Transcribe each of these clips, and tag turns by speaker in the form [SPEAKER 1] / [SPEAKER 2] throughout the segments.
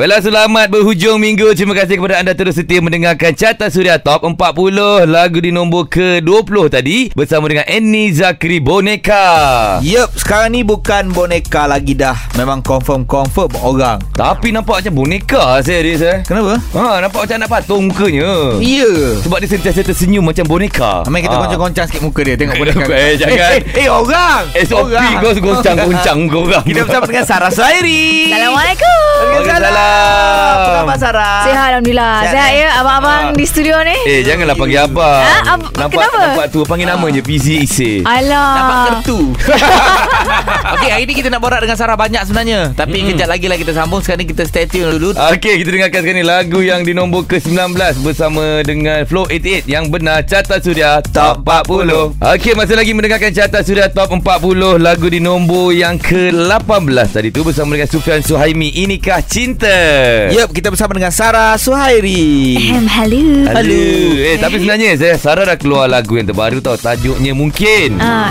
[SPEAKER 1] Well, selamat berhujung minggu. Terima kasih kepada anda terus setia mendengarkan Carta Suria Top 40 lagu di nombor ke-20 tadi bersama dengan Annie Zakri Boneka.
[SPEAKER 2] Yup, sekarang ni bukan boneka lagi dah. Memang confirm-confirm orang.
[SPEAKER 1] Tapi nampak macam boneka serius eh.
[SPEAKER 2] Kenapa?
[SPEAKER 1] Ha, nampak macam nak patung mukanya.
[SPEAKER 2] Ya. Yeah.
[SPEAKER 1] Sebab dia sentiasa tersenyum macam boneka.
[SPEAKER 2] Amin kita
[SPEAKER 1] Ah.
[SPEAKER 2] goncang-goncang sikit muka dia Tengok boneka
[SPEAKER 1] Eh, jangan.
[SPEAKER 2] Eh, eh orang
[SPEAKER 1] SOP
[SPEAKER 2] Orang.
[SPEAKER 1] kau goncang-goncang kau orang.
[SPEAKER 2] Kita bersama dengan Sarah Suhairi
[SPEAKER 3] Assalamualaikum.
[SPEAKER 1] Waalaikumsalam.
[SPEAKER 2] Apa khabar Sarah?
[SPEAKER 3] Sihat Alhamdulillah.
[SPEAKER 2] Sihat,
[SPEAKER 3] Sihat,
[SPEAKER 2] eh?
[SPEAKER 3] ya abang-abang
[SPEAKER 1] Ah.
[SPEAKER 3] di studio ni.
[SPEAKER 1] Eh, janganlah panggil abang.
[SPEAKER 3] Ah, ab-
[SPEAKER 1] nampak,
[SPEAKER 3] kenapa?
[SPEAKER 1] Nampak tu, panggil nama je. PZ Isi.
[SPEAKER 3] Alah.
[SPEAKER 2] Nampak kertu Okey, hari ni kita nak borak dengan Sarah banyak sebenarnya Tapi
[SPEAKER 1] Mm-mm.
[SPEAKER 2] kejap lagi lah kita sambung Sekarang ni kita stay tune dulu
[SPEAKER 1] Okey, kita dengarkan sekarang ni lagu yang di nombor ke-19 bersama dengan Flow 88 yang benar Carta Suria Top 40. Okey, masih lagi mendengarkan Carta Suria Top 40 lagu di nombor yang ke-18 tadi tu bersama dengan Sufian Suhaimi. Inikah cinta?
[SPEAKER 2] Yup, kita bersama dengan Sarah Suhairi
[SPEAKER 3] Ahem, hello.
[SPEAKER 1] Halo. Eh, tapi sebenarnya saya Sarah dah keluar lagu yang terbaru tau. Tajuknya Mungkin.
[SPEAKER 3] Ah,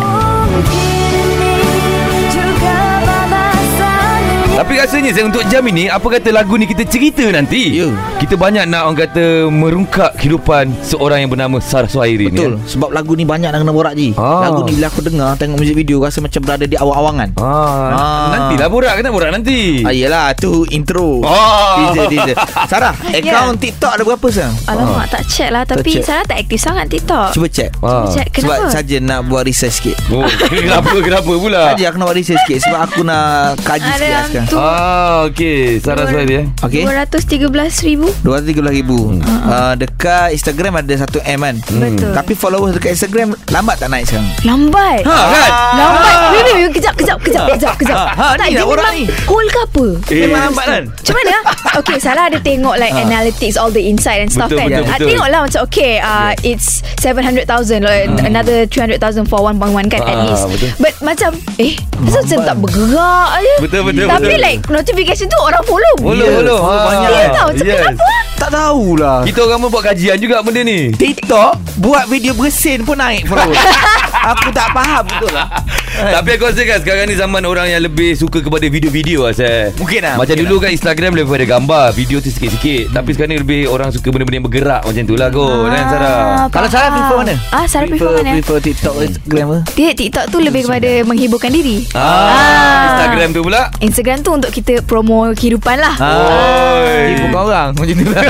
[SPEAKER 1] Tapi rasanya saya untuk jam ini Apa kata lagu ni kita cerita nanti
[SPEAKER 2] Ya.
[SPEAKER 1] Kita banyak nak orang kata Merungkak kehidupan Seorang yang bernama Sarah Suhairi
[SPEAKER 2] Betul
[SPEAKER 1] ni
[SPEAKER 2] Sebab lagu ni banyak nak kena borak je
[SPEAKER 1] Ah.
[SPEAKER 2] Lagu ni bila aku dengar Tengok muzik video Rasa macam berada di awang-awangan
[SPEAKER 1] Ah,
[SPEAKER 2] Ah.
[SPEAKER 1] Nantilah borak Kena borak nanti
[SPEAKER 2] Ah, yelah tu intro
[SPEAKER 1] Ah.
[SPEAKER 2] Teaser teaser Sarah Akaun TikTok ada berapa sekarang?
[SPEAKER 3] alamak tak check lah tapi
[SPEAKER 2] check.
[SPEAKER 3] saya tak aktif sangat TikTok.
[SPEAKER 2] Cuba check
[SPEAKER 1] Ah.
[SPEAKER 3] Check
[SPEAKER 2] Sebab
[SPEAKER 3] kenapa?
[SPEAKER 2] saja nak buat research sikit
[SPEAKER 1] Oh, kenapa kenapa pula?
[SPEAKER 2] Saja aku nak buat research sikit Sebab aku nak kaji sikit lah sekarang
[SPEAKER 3] tu
[SPEAKER 1] Ah, okey. Sarah
[SPEAKER 3] Dua-
[SPEAKER 1] Suhairi eh.
[SPEAKER 2] Okay
[SPEAKER 3] 213 ribu.
[SPEAKER 2] RM213,000 uh, Dekat Instagram ada 1M kan
[SPEAKER 3] Betul.
[SPEAKER 2] Tapi followers dekat Instagram Lambat tak naik sekarang
[SPEAKER 3] Lambat.
[SPEAKER 1] Ha kan?
[SPEAKER 3] Lambat. Wait, wait, wait. Kejap, kejap, kejap, kejap, kejap.
[SPEAKER 2] Ha, ha,
[SPEAKER 3] tak,
[SPEAKER 2] ni
[SPEAKER 3] dia
[SPEAKER 2] lah orang
[SPEAKER 3] memang
[SPEAKER 2] ni.
[SPEAKER 3] Hold ke apa?
[SPEAKER 1] Eh,
[SPEAKER 2] Memang lambat kan
[SPEAKER 3] Macam mana? Okay, Salah ada tengok like analytics, all the insight and stuff
[SPEAKER 1] Betul,
[SPEAKER 3] kan.
[SPEAKER 1] betul,
[SPEAKER 3] Ah,
[SPEAKER 1] betul.
[SPEAKER 3] Tengok lah macam okay, uh, it's 700,000 like, another 300,000 for 1.1 kan at
[SPEAKER 1] Ah,
[SPEAKER 3] least.
[SPEAKER 1] betul.
[SPEAKER 3] But macam eh, macam macam tak bergerak aje.
[SPEAKER 1] Betul, betul,
[SPEAKER 3] Tapi
[SPEAKER 1] betul.
[SPEAKER 3] Like notification tu orang follow.
[SPEAKER 1] Follow,
[SPEAKER 2] Ya,
[SPEAKER 1] follow.
[SPEAKER 2] follow banyak.
[SPEAKER 3] Dia tahu macam
[SPEAKER 1] yes.
[SPEAKER 3] kenapa?
[SPEAKER 2] Tak tahulah
[SPEAKER 1] Kita orang pun buat kajian juga benda ni.
[SPEAKER 2] TikTok Buat video bersin pun naik followers Aku tak faham betul lah
[SPEAKER 1] Tapi aku rasa kan sekarang ni zaman orang yang lebih suka kepada video-video lah saya.
[SPEAKER 2] Mungkin lah
[SPEAKER 1] Macam
[SPEAKER 2] mungkin
[SPEAKER 1] dulu kan Instagram lebih pada gambar Video tu sikit-sikit Tapi sekarang ni lebih Orang suka benda-benda yang bergerak Macam tu lah kot Kan Sarah
[SPEAKER 2] Kalau. Sarah prefer mana?
[SPEAKER 3] Ah, Sarah prefer, mana?
[SPEAKER 2] Prefer TikTok Instagram ke?
[SPEAKER 3] Dia TikTok tu lebih kepada menghiburkan diri.
[SPEAKER 1] ah, Instagram tu pula
[SPEAKER 3] Instagram tu untuk kita promo kehidupan lah.
[SPEAKER 1] Oi.
[SPEAKER 2] Ni bukan orang Macam tu lah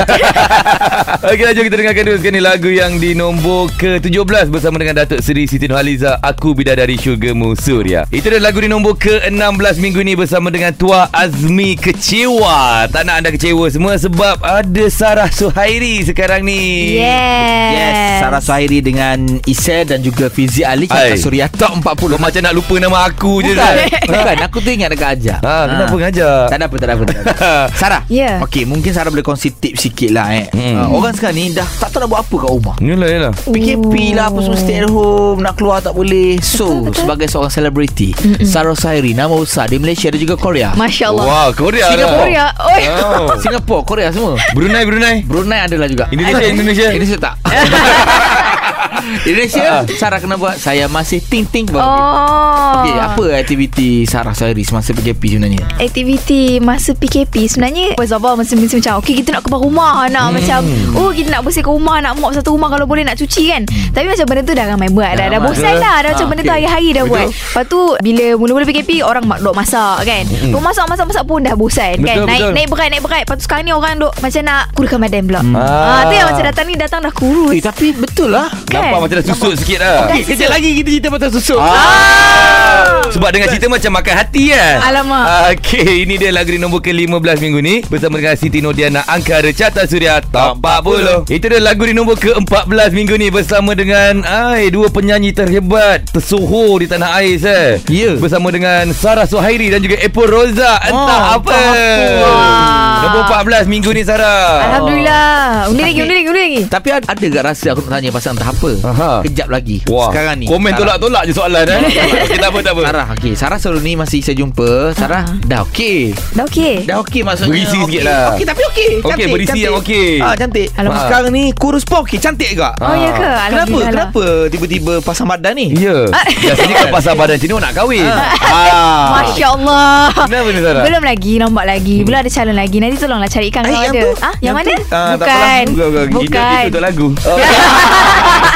[SPEAKER 1] Okey lah jom kita dengarkan dulu sekarang ni lagu yang di nombor ke-17 bersama dengan Datuk Seri Siti Nurhaliza Aku Bidadari Syurgamu Suria. Itu adalah lagu di nombor ke-16 minggu ni bersama dengan Tua Azmi Kecewa. Tak nak anda kecewa semua sebab ada Sarah Suhairi sekarang ni.
[SPEAKER 3] Yes.
[SPEAKER 2] Yes Sarah Suhairi dengan Isel Dan juga Fizi Ali
[SPEAKER 1] Hai.
[SPEAKER 2] Suria Top 40
[SPEAKER 1] Kau macam nak lupa nama aku je.
[SPEAKER 2] Bukan. Bukan Aku tu ingat dekat Ajar
[SPEAKER 1] Ha, kenapa ngajak?
[SPEAKER 2] Tak ada apa Tak ada apa, tak ada apa. Sarah
[SPEAKER 3] Ya.
[SPEAKER 2] Okey mungkin Sarah boleh kongsi tips sikit lah eh
[SPEAKER 1] Hmm.
[SPEAKER 2] uh, Orang sekarang ni Dah tak tahu nak buat apa kat rumah
[SPEAKER 1] Yalah, yalah.
[SPEAKER 2] PKP lah apa semua stay at home Nak keluar tak boleh So
[SPEAKER 3] Betul, betul.
[SPEAKER 2] sebagai seorang selebriti Sarah Suhairi Nama besar di Malaysia dan juga Korea
[SPEAKER 3] Masya Allah.
[SPEAKER 1] Wah, Korea
[SPEAKER 2] Singapura.
[SPEAKER 3] Korea. Oi.
[SPEAKER 1] Oh.
[SPEAKER 2] Singapura Korea semua
[SPEAKER 1] Brunei, Brunei.
[SPEAKER 2] Brunei adalah juga
[SPEAKER 1] Indonesia, Indonesia.
[SPEAKER 2] Indonesia tak Indonesia Sarah kena buat Saya masih ting-ting baru
[SPEAKER 3] Oh.
[SPEAKER 2] Okey, apa aktiviti Sarah Suhairi semasa PKP sebenarnya?
[SPEAKER 3] Aktiviti masa PKP sebenarnya First of all masa macam Okay kita nak kebah rumah Nak hmm. macam Oh kita nak bersihkan rumah Nak mop satu rumah Kalau boleh nak cuci kan hmm. Tapi macam benda tu dah ramai buat Dah,
[SPEAKER 2] Dah
[SPEAKER 3] bosan dah Dah macam
[SPEAKER 2] Ah,
[SPEAKER 3] benda tu
[SPEAKER 2] okey.
[SPEAKER 3] hari-hari dah
[SPEAKER 1] Betul.
[SPEAKER 3] buat Lepas tu Bila mula-mula PKP Orang mak- duk masak kan hmm. Duk masak masak-masak pun dah bosan kan
[SPEAKER 1] Betul,
[SPEAKER 3] Naik
[SPEAKER 1] betul.
[SPEAKER 3] naik berat naik berat Lepas tu sekarang ni orang duk Macam nak kuruskan badan pula
[SPEAKER 2] Hmm.
[SPEAKER 3] ah. Tu yang macam datang ni Datang dah kurus
[SPEAKER 2] Eh, tapi betul lah
[SPEAKER 3] kan?
[SPEAKER 1] Nampak macam dah susut sikit dah.
[SPEAKER 2] Okey, kejap lagi kita cerita pasal susu
[SPEAKER 1] Ah. Sebab dengan cerita macam makan hati kan
[SPEAKER 3] Alamak.
[SPEAKER 1] Okey Ini dia lagu di nombor ke-15 minggu ni Bersama dengan Siti Nodiana Angkara Carta Suria Top 40 Itu dia lagu di nombor ke-14 minggu ni Bersama dengan ay, Dua penyanyi terhebat Tersohor di tanah air saya
[SPEAKER 2] Ya.
[SPEAKER 1] Bersama dengan Sarah Suhairi Dan juga Epo Roza Entah
[SPEAKER 2] Oh,
[SPEAKER 1] apa
[SPEAKER 2] entah apa.
[SPEAKER 3] Wah.
[SPEAKER 1] Nombor 14 minggu ni Sarah
[SPEAKER 3] Alhamdulillah Undi lagi undi lagi undi lagi
[SPEAKER 2] Tapi ada, ada tak rasa aku nak tanya pasal entah apa
[SPEAKER 1] Aha.
[SPEAKER 2] Kejap lagi
[SPEAKER 1] Wah
[SPEAKER 2] Sekarang ni
[SPEAKER 1] Komen
[SPEAKER 2] Sarah.
[SPEAKER 1] tolak-tolak je soalan eh Okey tak apa tak apa
[SPEAKER 2] Sarah okey Sarah selalu ni masih saya jumpa Sarah
[SPEAKER 3] Ah.
[SPEAKER 2] dah okey
[SPEAKER 3] Dah okey
[SPEAKER 2] Dah okey maksudnya
[SPEAKER 1] Berisi
[SPEAKER 2] okey.
[SPEAKER 1] sikit lah.
[SPEAKER 2] Okey tapi okey
[SPEAKER 1] Okey,
[SPEAKER 2] Cantik,
[SPEAKER 1] berisi
[SPEAKER 2] cantik.
[SPEAKER 1] yang okey.
[SPEAKER 2] ah, Cantik
[SPEAKER 3] Alamak.
[SPEAKER 2] Sekarang ni kurus pun okey Cantik juga
[SPEAKER 3] Oh ya ke
[SPEAKER 2] Kenapa?
[SPEAKER 3] Alhamdulillah lah.
[SPEAKER 2] Kenapa tiba-tiba pasang badan ni?
[SPEAKER 1] Ya Biasanya kan pasal badan macam ni nak kahwin
[SPEAKER 2] Ah.
[SPEAKER 3] Masya Allah
[SPEAKER 1] Kenapa ni Sarah?
[SPEAKER 3] Belum lagi Nombak lagi Belum ada calon lagi Nanti tolonglah cari ikan
[SPEAKER 2] Eh,
[SPEAKER 3] kalau
[SPEAKER 2] yang
[SPEAKER 3] ada.
[SPEAKER 2] tu?
[SPEAKER 3] Ah, yang,
[SPEAKER 2] Yang
[SPEAKER 3] mana?
[SPEAKER 2] Ah, tak
[SPEAKER 3] Bukan.
[SPEAKER 2] apalah. Bukan, bukan.
[SPEAKER 1] Itu,
[SPEAKER 3] Bukan.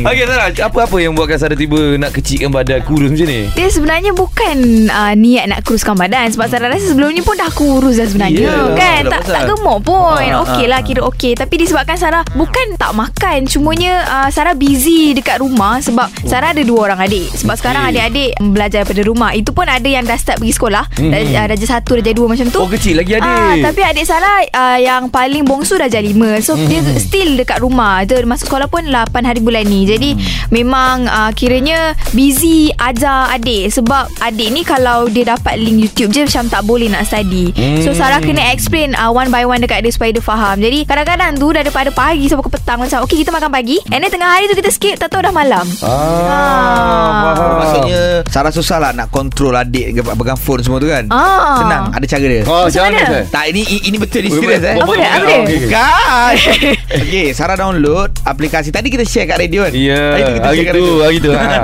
[SPEAKER 1] lagu Okey Sarah Apa-apa yang buatkan Sarah tiba Nak kecilkan badan Kurus macam ni?
[SPEAKER 3] Dia sebenarnya bukan uh, niat nak kuruskan badan. Sebab Sarah rasa sebelum ni pun dah kurus dah sebenarnya.
[SPEAKER 1] Yelah,
[SPEAKER 3] Kan?
[SPEAKER 2] tak
[SPEAKER 3] tak,
[SPEAKER 2] pasal.
[SPEAKER 3] tak gemuk pun.
[SPEAKER 2] Ah,
[SPEAKER 3] Okey
[SPEAKER 2] ah,
[SPEAKER 3] lah kira okey. Tapi disebabkan Sarah Bukan tak makan. Cumanya uh, Sarah busy dekat rumah Sebab Sarah ada dua orang adik. Sebab sekarang adik-adik Belajar daripada rumah. Itu pun ada yang dah start pergi sekolah.
[SPEAKER 1] Hmm.
[SPEAKER 3] dah, uh, Darjah satu Darjah dua macam tu.
[SPEAKER 1] Oh kecil lagi
[SPEAKER 3] Ah,
[SPEAKER 1] adik
[SPEAKER 3] tapi adik Sarah uh, yang paling bongsu dah jadi lima. So hmm. dia still dekat rumah. Dia masuk sekolah pun 8 hari bulan ni. Jadi hmm. memang uh, kiranya busy ajar adik sebab adik ni kalau dia dapat link YouTube je macam tak boleh nak study. Hmm. So. Sarah kena explain uh, one by one dekat dia supaya dia faham. Jadi kadang-kadang tu daripada pagi sampai ke petang macam okay kita makan pagi and then tengah hari tu kita skip tak tahu dah malam.
[SPEAKER 1] Ah, faham.
[SPEAKER 2] Maksudnya Sarah susah lah nak kontrol adik pegang phone semua tu kan
[SPEAKER 3] Ah.
[SPEAKER 2] Senang ada cara dia
[SPEAKER 1] Oh,
[SPEAKER 3] Macam mana?
[SPEAKER 1] Sir.
[SPEAKER 2] Tak ini ini betul ni serius eh
[SPEAKER 3] Apa dia? Apa dia?
[SPEAKER 1] Okey, okey.
[SPEAKER 2] Okay Sarah download Aplikasi Tadi kita share kat radio kan
[SPEAKER 1] Ya
[SPEAKER 2] Tadi tu kita
[SPEAKER 1] Hari tu Hari tu ha.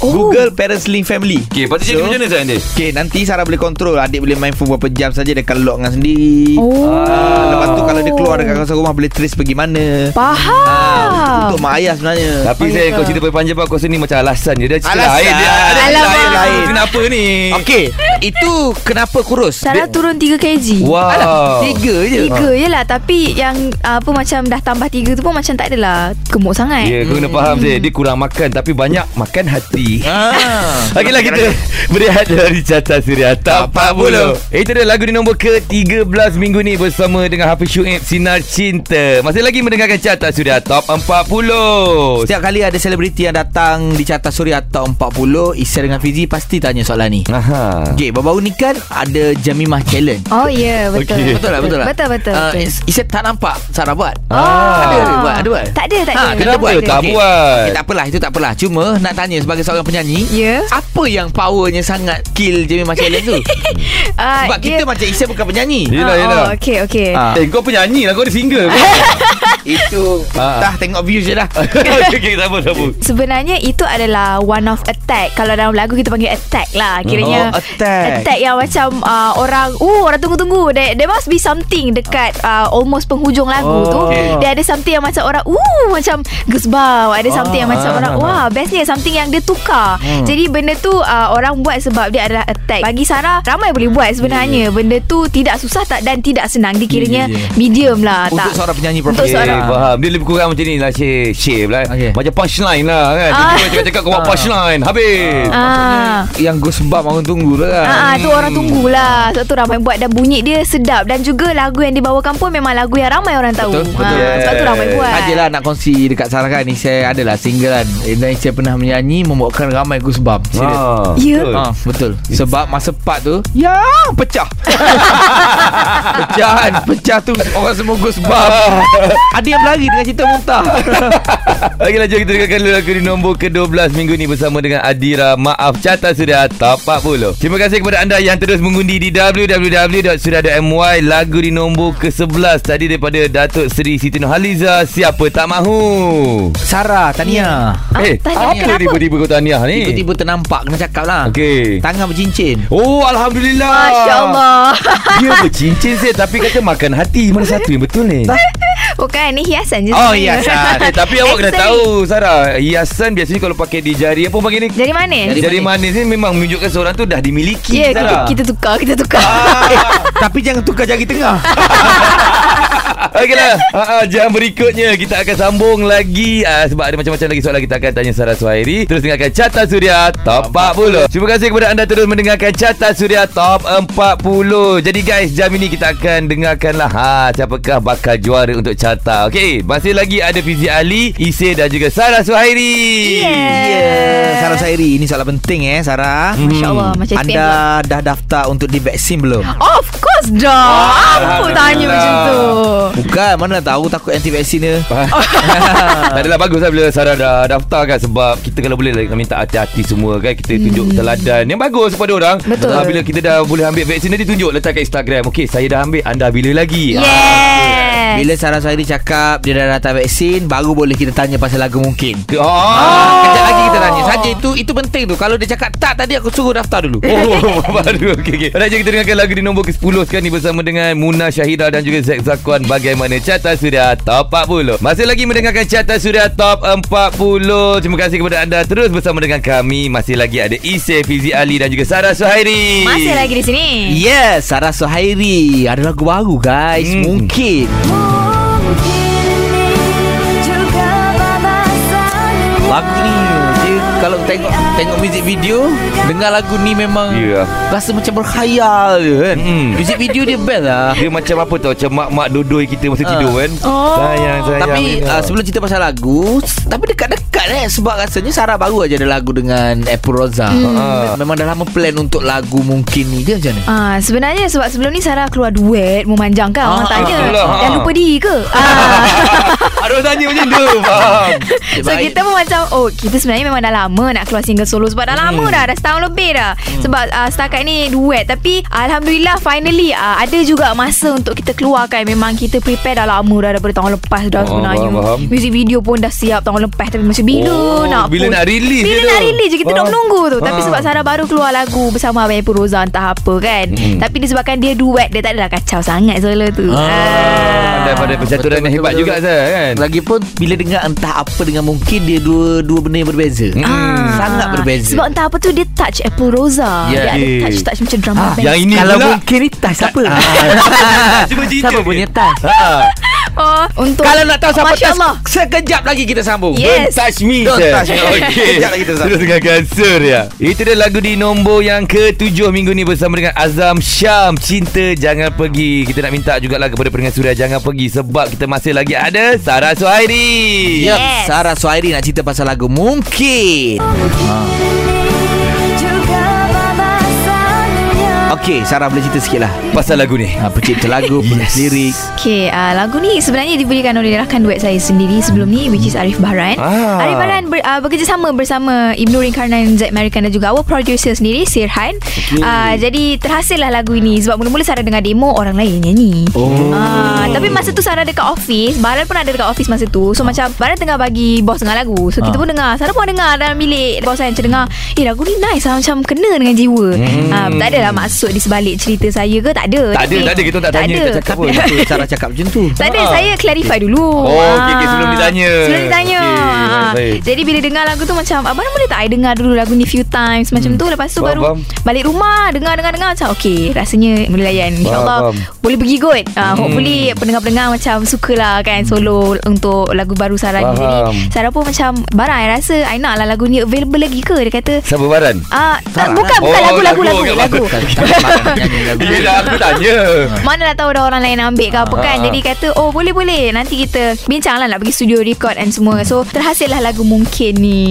[SPEAKER 3] Oh.
[SPEAKER 2] Google Parents Link Family.
[SPEAKER 1] Okay lepas tu jadi
[SPEAKER 2] So-
[SPEAKER 1] macam mana? dia
[SPEAKER 2] Okay nanti Sarah boleh kontrol Adik boleh main phone berapa jam saja Dia akan lock dengan sendiri.
[SPEAKER 3] Oh.
[SPEAKER 2] Ah, Lepas tu kalau dia keluar dekat kawasan rumah Boleh trace pergi mana.
[SPEAKER 3] Faham.
[SPEAKER 2] Ah, Untuk mak ayah sebenarnya.
[SPEAKER 1] Tapi saya
[SPEAKER 3] ya
[SPEAKER 1] kau cerita panjang Aku rasa ni macam alasan je. Dia cerita
[SPEAKER 2] Alasan.
[SPEAKER 1] lain dia ada lain. Lain Kenapa ni?
[SPEAKER 2] Okay Itu kenapa kurus?
[SPEAKER 3] Sarah
[SPEAKER 2] Dia-
[SPEAKER 3] turun 3 kg.
[SPEAKER 1] Wow.
[SPEAKER 2] Alah, Tiga je.
[SPEAKER 3] Tiga je lah. Tapi yang Apa macam dah tambah tiga tu pun Macam tak adalah Gemuk sangat.
[SPEAKER 1] Ya, kau kena faham saya Dia kurang makan Tapi banyak makan hati
[SPEAKER 2] Ah.
[SPEAKER 1] Okeylah kita berehat dari carta Suria Top 40 Itu dia lagu di nombor ke-13 minggu ni Bersama dengan Hafiz Syuib Sinar Cinta Masih lagi mendengarkan carta Suria Top 40
[SPEAKER 2] Setiap kali ada selebriti yang datang di Carta Suria Top 40 Isya dengan Fizi pasti tanya soalan ni
[SPEAKER 1] Aha.
[SPEAKER 2] Okay, baru-baru ni kan ada Jamimah Challenge
[SPEAKER 3] Oh ya yeah, betul
[SPEAKER 1] Okey.
[SPEAKER 2] Betul lah, betul lah
[SPEAKER 3] Betul betul,
[SPEAKER 2] uh,
[SPEAKER 3] betul.
[SPEAKER 2] Isya tak nampak Sarah buat
[SPEAKER 1] Ah.
[SPEAKER 2] Ada ada buat, ada buat
[SPEAKER 3] Tak ada tak
[SPEAKER 2] Ha,
[SPEAKER 3] ada
[SPEAKER 2] kenapa
[SPEAKER 1] buat?
[SPEAKER 3] ada.
[SPEAKER 1] Tak
[SPEAKER 2] Okey.
[SPEAKER 1] buat.
[SPEAKER 2] Okay, tak apalah, itu tak apalah. Cuma nak tanya sebagai seorang penyanyi
[SPEAKER 3] Ya.
[SPEAKER 2] Apa yang powernya sangat kill Jamimah Challenge tu?
[SPEAKER 3] Ah,
[SPEAKER 2] Sebab
[SPEAKER 3] dia-
[SPEAKER 2] kita macam Isya bukan penyanyi.
[SPEAKER 1] Yelah,
[SPEAKER 3] Ah,
[SPEAKER 1] yelah.
[SPEAKER 3] Oh okay okay
[SPEAKER 2] Ah.
[SPEAKER 1] Eh kau penyanyi lah. Kau ada single
[SPEAKER 2] Itu
[SPEAKER 1] Ah.
[SPEAKER 2] Dah tengok views je dah
[SPEAKER 1] Okay, okay tak apa, tak apa
[SPEAKER 3] Sebenarnya itu adalah one of attack. Kalau dalam lagu kita panggil attack lah. Kiranya
[SPEAKER 2] Oh, attack.
[SPEAKER 3] Attack yang macam uh, orang, uh orang tunggu-tunggu. There, there must be something dekat uh, almost penghujung lagu
[SPEAKER 1] Oh,
[SPEAKER 3] tu.
[SPEAKER 1] okay.
[SPEAKER 3] Dia ada something yang macam orang, uh macam goosebump. Ada something yang macam
[SPEAKER 1] ah,
[SPEAKER 3] orang,
[SPEAKER 1] ah,
[SPEAKER 3] wah bestnya something yang dia tukar.
[SPEAKER 2] Hmm.
[SPEAKER 3] Jadi benda tu uh, orang buat sebab dia adalah attack. Bagi Sarah, ramai boleh buat sebenarnya. Benda tu tidak susah tak dan tidak senang. Dikiranya
[SPEAKER 2] Ya, ya, ya.
[SPEAKER 3] medium lah.
[SPEAKER 2] Untuk
[SPEAKER 3] tak.
[SPEAKER 2] seorang penyanyi
[SPEAKER 3] Untuk
[SPEAKER 1] Okay,
[SPEAKER 3] seorang
[SPEAKER 1] faham Dia lebih kurang macam ni lah Share, share lah
[SPEAKER 2] Okay.
[SPEAKER 1] Macam punchline lah kan
[SPEAKER 3] Ah.
[SPEAKER 1] Tiba-tiba cakap-cakap Kau buat
[SPEAKER 2] Ah.
[SPEAKER 1] punchline Habis
[SPEAKER 3] Ah.
[SPEAKER 2] Yang goosebump orang tunggu tu kan
[SPEAKER 3] Ah, ah, tu orang tunggulah Sebab tu ramai buat Dan bunyi dia sedap Dan juga lagu yang dibawakan pun Memang lagu yang ramai orang tahu
[SPEAKER 2] Betul, betul.
[SPEAKER 3] Ah, Sebab tu ramai buat
[SPEAKER 2] Sajalah nak kongsi dekat Sarah kan ni saya adalah single kan dan saya pernah menyanyi membuatkan ramai goosebump. Serius.
[SPEAKER 1] Ah,
[SPEAKER 3] Ya.
[SPEAKER 1] betul.
[SPEAKER 2] Ah, betul. Sebab masa part tu ya pecah. pecah kan. Pecah tu orang semua goosebump. Ada yang berlari dengan cerita muntah.
[SPEAKER 1] Okeylah jom kita dengarkan lagu di nombor ke-12 minggu ni bersama dengan Adira Maaf Carta Suria Top 40. Terima kasih kepada anda yang terus mengundi di www.suria.my lagu di nombor ke-11 tadi daripada Datuk Seri Siti Nurhaliza Siapa Tak Mahu.
[SPEAKER 2] Sarah, Tania.
[SPEAKER 1] Eh,
[SPEAKER 3] tahniah
[SPEAKER 1] apa
[SPEAKER 3] kenapa?
[SPEAKER 1] tiba-tiba kau tahniah ni?
[SPEAKER 2] Tiba-tiba ternampak kena cakap lah.
[SPEAKER 1] Okey.
[SPEAKER 2] Tangan bercincin.
[SPEAKER 1] Oh, Alhamdulillah.
[SPEAKER 3] Masya Allah
[SPEAKER 1] Dia bercincin saya Tapi kata makan hati Mana satu yang betul ni?
[SPEAKER 3] Bukan ni hiasan je
[SPEAKER 2] Oh,
[SPEAKER 3] sebenarnya.
[SPEAKER 2] hiasan.
[SPEAKER 1] Eh, tapi awak kena tahu Sarah Hiasan biasanya kalau pakai di jari Apa panggil ni?
[SPEAKER 3] Jari manis
[SPEAKER 2] Jari
[SPEAKER 1] Jari manis ni memang menunjukkan seorang tu dah dimiliki
[SPEAKER 3] Ya kita,
[SPEAKER 1] Sarah
[SPEAKER 3] kita tukar Kita tukar
[SPEAKER 2] Eh, tapi jangan tukar jari tengah.
[SPEAKER 1] Okeylah ha, ha, Jam berikutnya Kita akan sambung lagi. Uh, Sebab ada macam-macam lagi soalan Kita akan tanya Sarah Suhairi. Terus dengarkan Carta Suria Top 40 Terima kasih kepada anda Terus mendengarkan Carta Suria Top 40 Jadi guys Jam ini kita akan dengarkanlah ha, Siapakah bakal juara untuk carta? Okey Masih lagi ada Fizi Ali Ise dan juga Sarah Suhairi.
[SPEAKER 3] Yeah.
[SPEAKER 2] Ya, Sarah Sairi, ini soalan penting eh Sarah.
[SPEAKER 3] Masya Allah Macam
[SPEAKER 2] Anda dah daftar untuk divaksin belum?
[SPEAKER 3] Of course dah Apa tanya macam tu
[SPEAKER 2] Bukan Mana tahu Takut anti vaksin dia
[SPEAKER 1] Tak adalah bagus lah Bila Sarah dah daftar kan Sebab kita kalau boleh lah, Minta hati-hati semua kan Kita tunjuk teladan. Yang bagus kepada orang
[SPEAKER 3] Betul.
[SPEAKER 1] Ah, Bila kita dah boleh ambil vaksin Dia tunjuk letak kat Instagram. Okey saya dah ambil Anda bila lagi? Ah,
[SPEAKER 3] Yes.
[SPEAKER 2] Bila Sarah Suhairi cakap Dia dah datang vaksin Baru boleh kita tanya Pasal lagu mungkin. Ah,
[SPEAKER 1] Ah,
[SPEAKER 2] kejap lagi kita tanya. Saja itu Itu penting tu. Kalau dia cakap tak Tadi aku suruh daftar dulu.
[SPEAKER 1] Oh baru Okey okey. Raja kita dengarkan lagu di nombor ke-10 sekarang ni Bersama dengan Muna Syahida Dan juga Zack Zakwan Bagaimana Carta Suria Top 40 Masih lagi mendengarkan Carta Suria Top 40 Terima kasih kepada anda. Terus bersama dengan kami Masih lagi ada Ise Fizi Ali Dan juga Sarah Suhairi.
[SPEAKER 3] Masih lagi di sini.
[SPEAKER 2] Yes Sarah Suhairi. Ada lagu baru guys.
[SPEAKER 1] Hmm.
[SPEAKER 2] Mungkin. Lagu ni kalau tengok Tengok music video Dengar lagu ni memang
[SPEAKER 1] Ya
[SPEAKER 2] Rasa macam berkhayal je kan
[SPEAKER 1] Mm.
[SPEAKER 2] Music video dia best lah
[SPEAKER 1] Dia macam apa tau Macam mak-mak dodoi kita Masa
[SPEAKER 2] Ah.
[SPEAKER 1] tidur kan
[SPEAKER 3] Oh.
[SPEAKER 1] Sayang sayang
[SPEAKER 2] Tapi uh, sebelum cerita pasal lagu Tapi dekat-dekat eh Sebab rasanya Sarah baru aja ada lagu dengan Apple Roza
[SPEAKER 1] Ah.
[SPEAKER 2] Memang dah lama plan untuk lagu mungkin ni Dia macam mana?
[SPEAKER 3] Ah, sebenarnya sebab sebelum ni Sarah keluar duet memanjangkan orang
[SPEAKER 2] Ah,
[SPEAKER 3] tanya
[SPEAKER 1] itulah.
[SPEAKER 3] yang lupa diri ke? Ah.
[SPEAKER 1] Ada tanya macam tu Faham
[SPEAKER 3] so
[SPEAKER 2] baik.
[SPEAKER 3] kita pun macam Oh kita sebenarnya memang dah lama Nak keluar single solo Sebab dah lama dah Dah setahun lebih dah Sebab uh, setakat ni duet Tapi Alhamdulillah Finally uh, Ada juga masa Untuk kita keluarkan Memang kita prepare dah lama dah Daripada tahun lepas dah
[SPEAKER 1] Oh,
[SPEAKER 3] sebenarnya
[SPEAKER 1] faham, faham.
[SPEAKER 3] Music video pun dah siap Tahun lepas Tapi macam bila
[SPEAKER 1] Oh,
[SPEAKER 3] nak
[SPEAKER 1] bila
[SPEAKER 3] post?
[SPEAKER 1] nak release
[SPEAKER 3] Bila
[SPEAKER 1] je
[SPEAKER 3] nak
[SPEAKER 1] tu.
[SPEAKER 3] release je Kita
[SPEAKER 1] Ah.
[SPEAKER 3] menunggu tu Tapi
[SPEAKER 1] Ah.
[SPEAKER 3] sebab Sarah baru keluar lagu Bersama Abang Ibu Roza Entah apa kan
[SPEAKER 1] Mm.
[SPEAKER 3] Tapi disebabkan dia duet Dia tak adalah kacau sangat solo tu
[SPEAKER 2] Ah.
[SPEAKER 1] Daripada percaturan yang hebat juga Zah kan
[SPEAKER 2] Lagipun bila dengar entah apa dengan mungkin dia dua dua benda yang berbeza.
[SPEAKER 1] Hmm.
[SPEAKER 3] Ah.
[SPEAKER 2] Sangat berbeza.
[SPEAKER 3] Sebab entah apa tu Dia touch Apple Rosa
[SPEAKER 2] Ya.
[SPEAKER 3] Dia ada
[SPEAKER 1] Yeah.
[SPEAKER 3] touch-touch Macam drama
[SPEAKER 2] Ah,
[SPEAKER 3] band
[SPEAKER 1] Yang ini
[SPEAKER 2] Kalau
[SPEAKER 1] pula
[SPEAKER 2] mungkin ni tas siapa?
[SPEAKER 1] Cuba cerita
[SPEAKER 2] siapa punya tas?
[SPEAKER 1] Ha.
[SPEAKER 3] Untuk
[SPEAKER 2] Kalau nak tahu siapa
[SPEAKER 3] Masya
[SPEAKER 2] tas,
[SPEAKER 3] Allah
[SPEAKER 2] sekejap lagi kita sambung.
[SPEAKER 3] Yes.
[SPEAKER 1] Don't touch me
[SPEAKER 2] Don't
[SPEAKER 1] sir.
[SPEAKER 2] touch me.
[SPEAKER 1] Okay
[SPEAKER 2] Sekejap lagi kita sambung.
[SPEAKER 1] Terus dengarkan Surya Itu dia lagu di nombor yang ke-7 Minggu ni bersama dengan Azam Syam Cinta Jangan Pergi Kita nak minta jugalah kepada pendengar Surya Jangan pergi Sebab kita masih lagi ada Sarah Suhairi
[SPEAKER 2] Yep,
[SPEAKER 3] Yes.
[SPEAKER 2] Sarah Suhairi nak cerita pasal lagu Mungkin. Okey, Sarah boleh cerita sikit lah.
[SPEAKER 1] Pasal lagu ni
[SPEAKER 2] Ha, pencipta lagu, penulis lirik.
[SPEAKER 3] Okay, uh, lagu ni sebenarnya diberikan oleh rakan duet saya sendiri sebelum ni which is Arif Bahran.
[SPEAKER 1] Ah.
[SPEAKER 3] Arif Bahran ber, uh, bekerjasama bersama Ibnu Rinkarnan Zaid American dan juga our producer sendiri Sirhan. Okay. Uh, jadi terhasillah lagu ini sebab mula-mula Sarah dengar demo orang lain nyanyi.
[SPEAKER 2] Oh.
[SPEAKER 3] Uh, tapi masa tu Sarah dekat office Bahran pun ada dekat office masa tu So macam Bahran tengah bagi Bos dengar lagu So kita
[SPEAKER 2] Ah.
[SPEAKER 3] pun dengar Sarah pun dengar Dalam bilik Bos saya macam dengar Eh lagu ni nice lah Macam kena dengan jiwa hmm. uh, Tak adalah maksud Di sebalik cerita saya ke Tak ada
[SPEAKER 1] Tak ada, tak ada. Kita tak tanya,
[SPEAKER 3] ada.
[SPEAKER 1] tak cakap apa.
[SPEAKER 2] Sarah cakap macam tu?
[SPEAKER 3] tak ada
[SPEAKER 1] Ah.
[SPEAKER 3] Saya clarify dulu
[SPEAKER 1] Oh, okey, okey,
[SPEAKER 3] Ah.
[SPEAKER 1] sebelum ditanya.
[SPEAKER 3] Sebelum ditanya
[SPEAKER 1] Okey,
[SPEAKER 3] Ah. Jadi bila dengar lagu tu Macam Abang boleh tak I dengar dulu lagu ni Few times Macam tu Lepas tu
[SPEAKER 1] Hmm. Faham,
[SPEAKER 3] baru
[SPEAKER 1] faham.
[SPEAKER 3] Balik rumah Dengar-dengar-dengar Macam okay Rasanya boleh layan InsyaAllah. Boleh pergi kot uh,
[SPEAKER 1] Hmm.
[SPEAKER 3] Hopefully pendengar-pendengar Macam sukalah kan Solo untuk lagu baru Sarah ni Jadi. Sarah pun macam Barang I rasa I nak lah lagu ni available lagi ke Dia kata
[SPEAKER 1] Siapa Baran?
[SPEAKER 3] Ah, tak,
[SPEAKER 2] Sarah
[SPEAKER 3] bukan
[SPEAKER 1] lah.
[SPEAKER 3] bukan
[SPEAKER 1] Oh,
[SPEAKER 3] lagu lagu
[SPEAKER 1] lagu,
[SPEAKER 3] lagu
[SPEAKER 1] lagu.
[SPEAKER 3] lagu.
[SPEAKER 2] Nyanyi.
[SPEAKER 1] Yelah aku tanya.
[SPEAKER 3] Mana lah tahu ada orang lain ambil ke apa kan.
[SPEAKER 1] Ah.
[SPEAKER 3] Jadi kata Oh boleh boleh Nanti kita Bincang lah nak pergi studio record and semua. So terhasil lah lagu mungkin ni.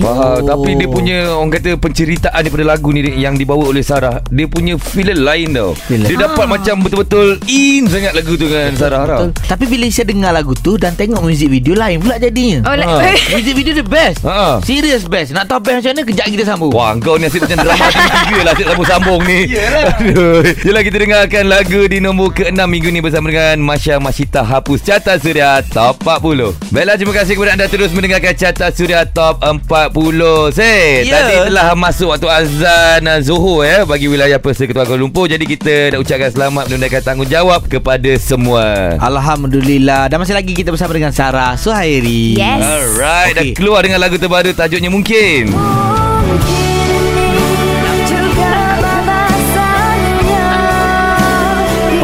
[SPEAKER 1] Faham
[SPEAKER 2] Oh.
[SPEAKER 1] Tapi dia punya Orang kata penceritaan Daripada lagu ni Yang dibawa oleh Sarah Dia punya feel lain tau.
[SPEAKER 2] Feel
[SPEAKER 1] Dia dapat
[SPEAKER 3] Ah.
[SPEAKER 1] macam betul-betul In sangat lagu tu dengan Sarah tau.
[SPEAKER 2] Betul. Tapi bila saya dengar lagu tu Dan tengok music video lain pula jadinya.
[SPEAKER 3] Oh,
[SPEAKER 1] Ah.
[SPEAKER 3] like,
[SPEAKER 2] Music video dia best.
[SPEAKER 1] Ha.
[SPEAKER 2] Serius best. Nak tahu best macam mana? Kejap kita sambung.
[SPEAKER 1] Wah kau ni asyik macam drama TV3 lah Asyik sambung-sambung ni Aduh. Yelah kita dengarkan lagu di nombor ke-6 minggu ni Bersama dengan Masya Masyita Hapus Carta Suria Top 40 Baiklah terima kasih kepada anda Terus mendengarkan Carta Suria Top 40 Set
[SPEAKER 2] Ya.
[SPEAKER 1] Tadi telah masuk waktu azan uh, Zohor eh Bagi wilayah Persekutuan Kuala Lumpur. Jadi kita nak ucapkan selamat Menunaikan tanggungjawab Kepada semua.
[SPEAKER 2] Alhamdulillah. Dan masih lagi kita bersama dengan Sarah Suhairi.
[SPEAKER 3] Yes.
[SPEAKER 1] Alright okay. Dah keluar dengan lagu terbaru Tajuknya Mungkin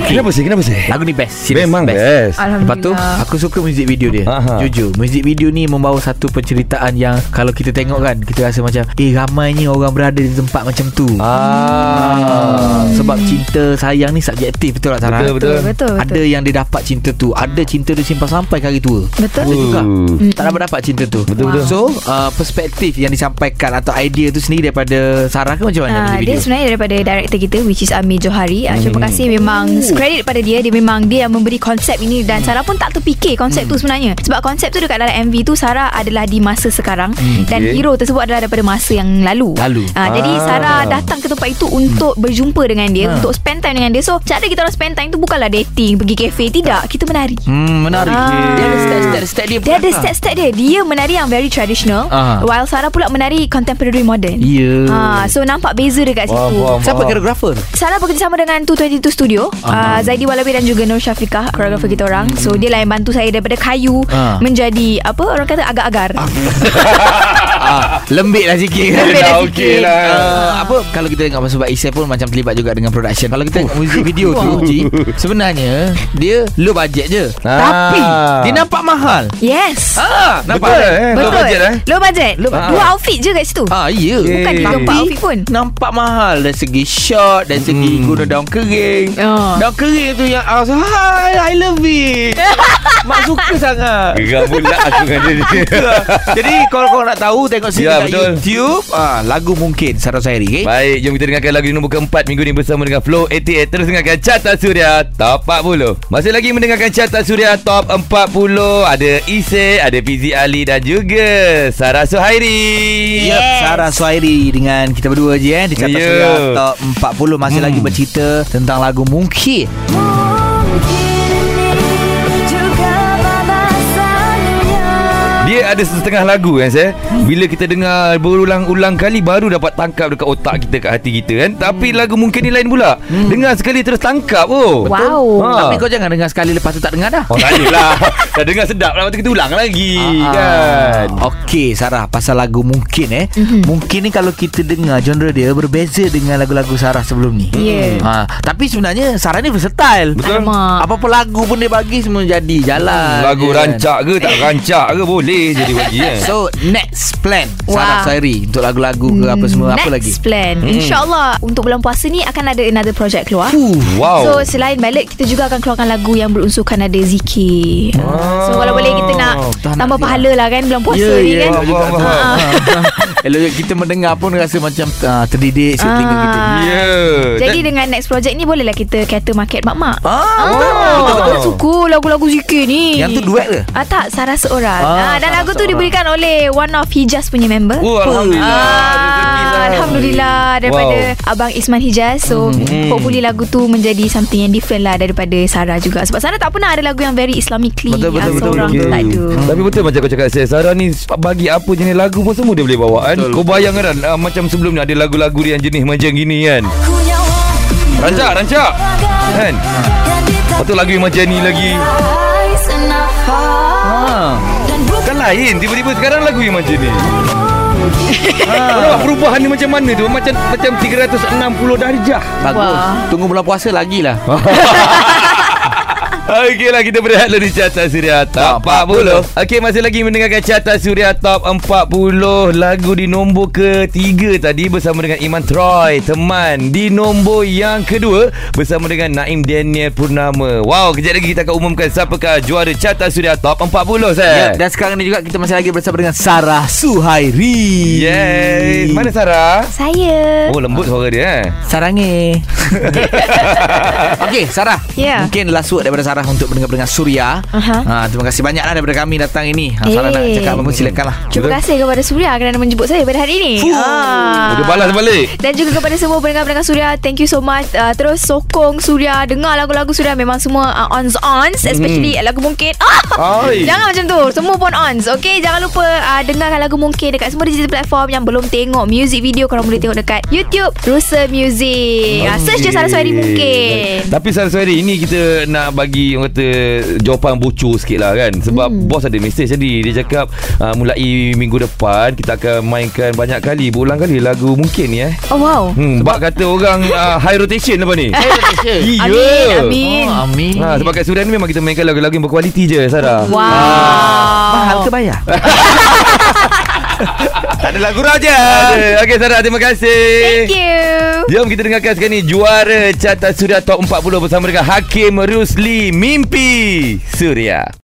[SPEAKER 2] Okey.
[SPEAKER 1] Kenapa sih? Kenapa sih?
[SPEAKER 2] Lagu ni best Serius
[SPEAKER 1] Memang best, best.
[SPEAKER 2] Lepas tu Aku suka music video dia
[SPEAKER 1] Aha.
[SPEAKER 2] Jujur Music video ni Membawa satu penceritaan yang Kalau kita tengok kan Kita rasa macam Eh ramainya orang berada Di tempat macam tu
[SPEAKER 1] Ah.
[SPEAKER 2] Sebab cinta sayang ni Subjektif betul tak Sarah?
[SPEAKER 1] Betul, betul.
[SPEAKER 3] Betul betul.
[SPEAKER 2] Ada yang dia dapat cinta tu Ada cinta dia simpan sampai ke hari tua
[SPEAKER 3] Betul.
[SPEAKER 2] Ada juga
[SPEAKER 1] Hmm.
[SPEAKER 2] Tak dapat dapat cinta tu
[SPEAKER 1] Betul, betul.
[SPEAKER 2] So uh, Perspektif yang disampaikan Atau idea tu sendiri Daripada Sarah ke macam mana music
[SPEAKER 3] dia
[SPEAKER 2] video
[SPEAKER 3] sebenarnya daripada director kita which is Amir Johari. Ah, terima kasih memang Credit pada dia Dia memang Dia yang memberi konsep ini Dan Sarah pun tak terfikir Konsep tu sebenarnya Sebab konsep tu dekat dalam MV tu Sarah adalah di masa sekarang Dan
[SPEAKER 1] okay.
[SPEAKER 3] hero tersebut adalah Daripada masa yang lalu
[SPEAKER 2] Lalu.
[SPEAKER 3] Ah, Jadi
[SPEAKER 1] Ah.
[SPEAKER 3] Sarah datang ke tempat itu Untuk berjumpa dengan dia Untuk spend time dengan dia So cara kita orang spend time tu Bukanlah dating Pergi kafe Tidak Kita menari
[SPEAKER 2] Hmm, menarik.
[SPEAKER 3] Ah.
[SPEAKER 2] Dia ada step-step step dia.
[SPEAKER 3] dia ada step-step dia Dia menari yang very traditional
[SPEAKER 2] Ah.
[SPEAKER 3] While Sarah pula menari contemporary modern
[SPEAKER 2] Ya.
[SPEAKER 3] Ah, So nampak beza dekat situ
[SPEAKER 1] faham.
[SPEAKER 2] Siapa koreografer?
[SPEAKER 3] Sarah bekerjasama dengan 222 Studio uh, Zaidi Walabi dan juga Nur Syafiqah Koreografer kita orang. So dia lah yang bantu saya Daripada kayu
[SPEAKER 2] Ah.
[SPEAKER 3] Menjadi Apa orang kata agar-agar
[SPEAKER 2] ah, lembik lah sikit.
[SPEAKER 3] Lembik lah
[SPEAKER 1] Dah
[SPEAKER 3] sikit.
[SPEAKER 1] okey lah.
[SPEAKER 2] Uh, apa kalau kita tengok sebab Isai pun macam terlibat juga dengan production. Kalau kita tengok music video tu Ji, sebenarnya dia low budget je.
[SPEAKER 1] Ah.
[SPEAKER 2] Tapi dia nampak mahal.
[SPEAKER 3] Yes
[SPEAKER 2] Ah, nampak
[SPEAKER 1] Betul eh Low
[SPEAKER 3] Betul
[SPEAKER 1] budget eh
[SPEAKER 3] Low budget
[SPEAKER 2] Low budget.
[SPEAKER 3] Dua outfit je kat situ
[SPEAKER 2] Ah, ya.
[SPEAKER 3] Bukan tiga empat outfit pun
[SPEAKER 2] nampak mahal dari segi shot dan segi
[SPEAKER 1] Hmm.
[SPEAKER 2] guna daun kering.
[SPEAKER 3] Ah.
[SPEAKER 2] Daun kering tu yang I was hi, I love it. Mak suka sangat.
[SPEAKER 1] Gerak pula aku dengan dia
[SPEAKER 2] Jadi kalau kau nak tahu tengok sini
[SPEAKER 1] Ya,
[SPEAKER 2] kat
[SPEAKER 1] betul.
[SPEAKER 2] YouTube, ah lagu mungkin Sarah Sairi, okay?
[SPEAKER 1] Baik, jom kita dengarkan lagu nombor keempat minggu ni bersama dengan Flow 88. Terus dengarkan Carta Suria Top 40. Masih lagi mendengarkan Carta Suria Top 40. Ada Ise, ada Fizi Ali dan juga Sarah Suhairi.
[SPEAKER 2] Yep, Sarah Suhairi dengan kita berdua je eh di Carta
[SPEAKER 1] Ya.
[SPEAKER 2] Suria Top 40 masih
[SPEAKER 1] Hmm.
[SPEAKER 2] lagi bercerita tentang lagu Mungkin.
[SPEAKER 1] Dia ada setengah lagu kan saya. Bila kita dengar berulang-ulang kali baru dapat tangkap dekat otak kita kat hati kita kan. Tapi lagu mungkin ni lain pula. Dengar sekali terus tangkap oh.
[SPEAKER 3] Wow
[SPEAKER 1] Ha.
[SPEAKER 2] Tapi kau jangan dengar sekali lepas tu tak dengar dah.
[SPEAKER 1] Oh tak adalah Dah dengar sedap lah Lepas tu kita ulang lagi
[SPEAKER 2] Ah,
[SPEAKER 1] Kan
[SPEAKER 2] Okey Sarah Pasal lagu Mungkin eh
[SPEAKER 3] Mhm.
[SPEAKER 2] Mungkin ni kalau kita dengar Genre dia berbeza Dengan lagu-lagu Sarah sebelum ni
[SPEAKER 3] Ya.
[SPEAKER 2] ha, Tapi sebenarnya Sarah ni versatile
[SPEAKER 1] Betul
[SPEAKER 3] Alamak
[SPEAKER 2] Apa-apa lagu pun dia bagi Semua jadi jalan
[SPEAKER 1] Lagu
[SPEAKER 2] kan.
[SPEAKER 1] rancak ke tak rancak ke Boleh jadi bagi kan
[SPEAKER 2] So next plan Sarah. Sairi Untuk lagu-lagu ke apa semua Apa
[SPEAKER 3] Next
[SPEAKER 2] lagi
[SPEAKER 3] plan
[SPEAKER 1] Hmm.
[SPEAKER 3] InsyaAllah Untuk bulan puasa ni Akan ada another project keluar
[SPEAKER 1] Wow
[SPEAKER 3] So selain balik Kita juga akan keluarkan lagu Yang berunsurkan ada zikir
[SPEAKER 1] Ah.
[SPEAKER 3] So kalau boleh kita nak
[SPEAKER 2] Tak nak
[SPEAKER 3] Tambah
[SPEAKER 2] dia.
[SPEAKER 3] pahala lah kan Bulan puasa
[SPEAKER 2] Ya,
[SPEAKER 3] ni
[SPEAKER 2] ya,
[SPEAKER 3] kan
[SPEAKER 1] Faham, faham, faham.
[SPEAKER 2] Ha. Elok kita mendengar pun rasa macam uh, terdidik sikit
[SPEAKER 3] Ah.
[SPEAKER 2] telinga kita.
[SPEAKER 1] Ya
[SPEAKER 3] Jadi dengan next project ni Bolehlah kita cater market mak-mak
[SPEAKER 2] Ah,
[SPEAKER 3] Ah,
[SPEAKER 1] betul.
[SPEAKER 3] betul suka lagu-lagu zikir ni.
[SPEAKER 2] Yang tu duet ke?
[SPEAKER 3] Ah tak, Sarah seorang.
[SPEAKER 2] Ah,
[SPEAKER 3] Ah, dan
[SPEAKER 2] Sarah
[SPEAKER 3] lagu tu diberikan oleh one of Hijaz punya member.
[SPEAKER 1] Oh Alhamdulillah
[SPEAKER 3] Ah. Alhamdulillah daripada
[SPEAKER 1] Wow.
[SPEAKER 3] Abang Isman Hijaz So
[SPEAKER 1] Mhm.
[SPEAKER 3] hopefully lagu tu Menjadi something yang different lah Daripada Sarah juga Sebab Sarah tak pernah ada lagu Yang very Islamically
[SPEAKER 2] Betul, betul,
[SPEAKER 3] ah,
[SPEAKER 2] betul,
[SPEAKER 3] Seorang
[SPEAKER 2] betul.
[SPEAKER 3] tu tak ada
[SPEAKER 1] Tapi betul macam kau cakap saya Sarah ni bagi apa jenis lagu pun semua dia boleh bawa kan
[SPEAKER 2] Betul.
[SPEAKER 1] Kau bayangkan kan ah, Macam sebelum ni ada lagu-lagu dia yang jenis macam gini kan Rancak, rancak Kan Lepas tu lagu yang macam ni lagi lain Tiba-tiba sekarang lagu yang macam ni Kau nampak perubahan ni macam mana tu Macam macam 360 darjah
[SPEAKER 2] Bagus.
[SPEAKER 3] Wah.
[SPEAKER 2] Tunggu bulan puasa lagi lah.
[SPEAKER 1] Okey lah kita berehat dulu di Carta Suria Top 40 Okey masih lagi mendengarkan Carta Suria Top 40 Lagu di nombor ketiga tadi Bersama dengan Iman Troy Teman Di nombor yang kedua Bersama dengan Naim Daniel Purnama Wow kejap lagi kita akan umumkan Siapakah juara Carta Suria Top 40 saya
[SPEAKER 2] Ya, dan sekarang ni juga kita masih lagi bersama dengan Sarah Suhairi.
[SPEAKER 1] Yes Mana Sarah?
[SPEAKER 3] Saya
[SPEAKER 1] Oh lembut suara dia eh
[SPEAKER 2] Sarangi. Okey, Sarah.
[SPEAKER 3] Ya.
[SPEAKER 2] Mungkin last word daripada Sarah untuk pendengar-pendengar Suria.
[SPEAKER 3] Aha.
[SPEAKER 2] Ha, terima kasih banyaklah daripada kami datang ini. Ha, Sarah nak
[SPEAKER 3] Eh.
[SPEAKER 2] cakap apa pun silakanlah.
[SPEAKER 3] Terima kasih kepada Surya Kerana menjemput saya pada hari ini. Ah.
[SPEAKER 1] Dia balas balik.
[SPEAKER 3] Dan juga kepada semua pendengar-pendengar Surya Thank you so much. Uh, Terus sokong Surya Dengar lagu-lagu Surya. Memang semua uh, ons-ons Especially lagu mungkin. Ah,
[SPEAKER 1] Oi.
[SPEAKER 3] Jangan macam tu. Semua pun ons. Okay jangan lupa uh, Dengarkan lagu mungkin Dekat semua digital platform Yang belum tengok Music video. Korang boleh tengok dekat YouTube Rusa Music. Uh, Search je Sarah Suari mungkin.
[SPEAKER 1] Tapi Sarah Suhairi Ini kita nak bagi Orang kata Jawapan bocor sikit lah kan Sebab hmm. bos ada mesej tadi Dia cakap uh, Mulai minggu depan Kita akan mainkan banyak kali Berulang kali lagu mungkin ni eh
[SPEAKER 3] Oh wow
[SPEAKER 1] Hmm, sebab kata orang uh, high rotation apa ni?
[SPEAKER 2] Rotation.
[SPEAKER 1] Ya.
[SPEAKER 3] Amin Amin
[SPEAKER 2] Oh, amin.
[SPEAKER 1] Ha, sebab kat Suria ni memang kita mainkan lagu-lagu yang berkualiti je Sarah.
[SPEAKER 3] Wow
[SPEAKER 2] Mahal ke bayar?
[SPEAKER 1] Tak ada lagu raja. Okey Sarah, terima kasih.
[SPEAKER 3] Thank you
[SPEAKER 1] Jom kita dengarkan sekarang ni juara carta Suria Top 40 bersama dengan Hakim Rusli Mimpi Suria.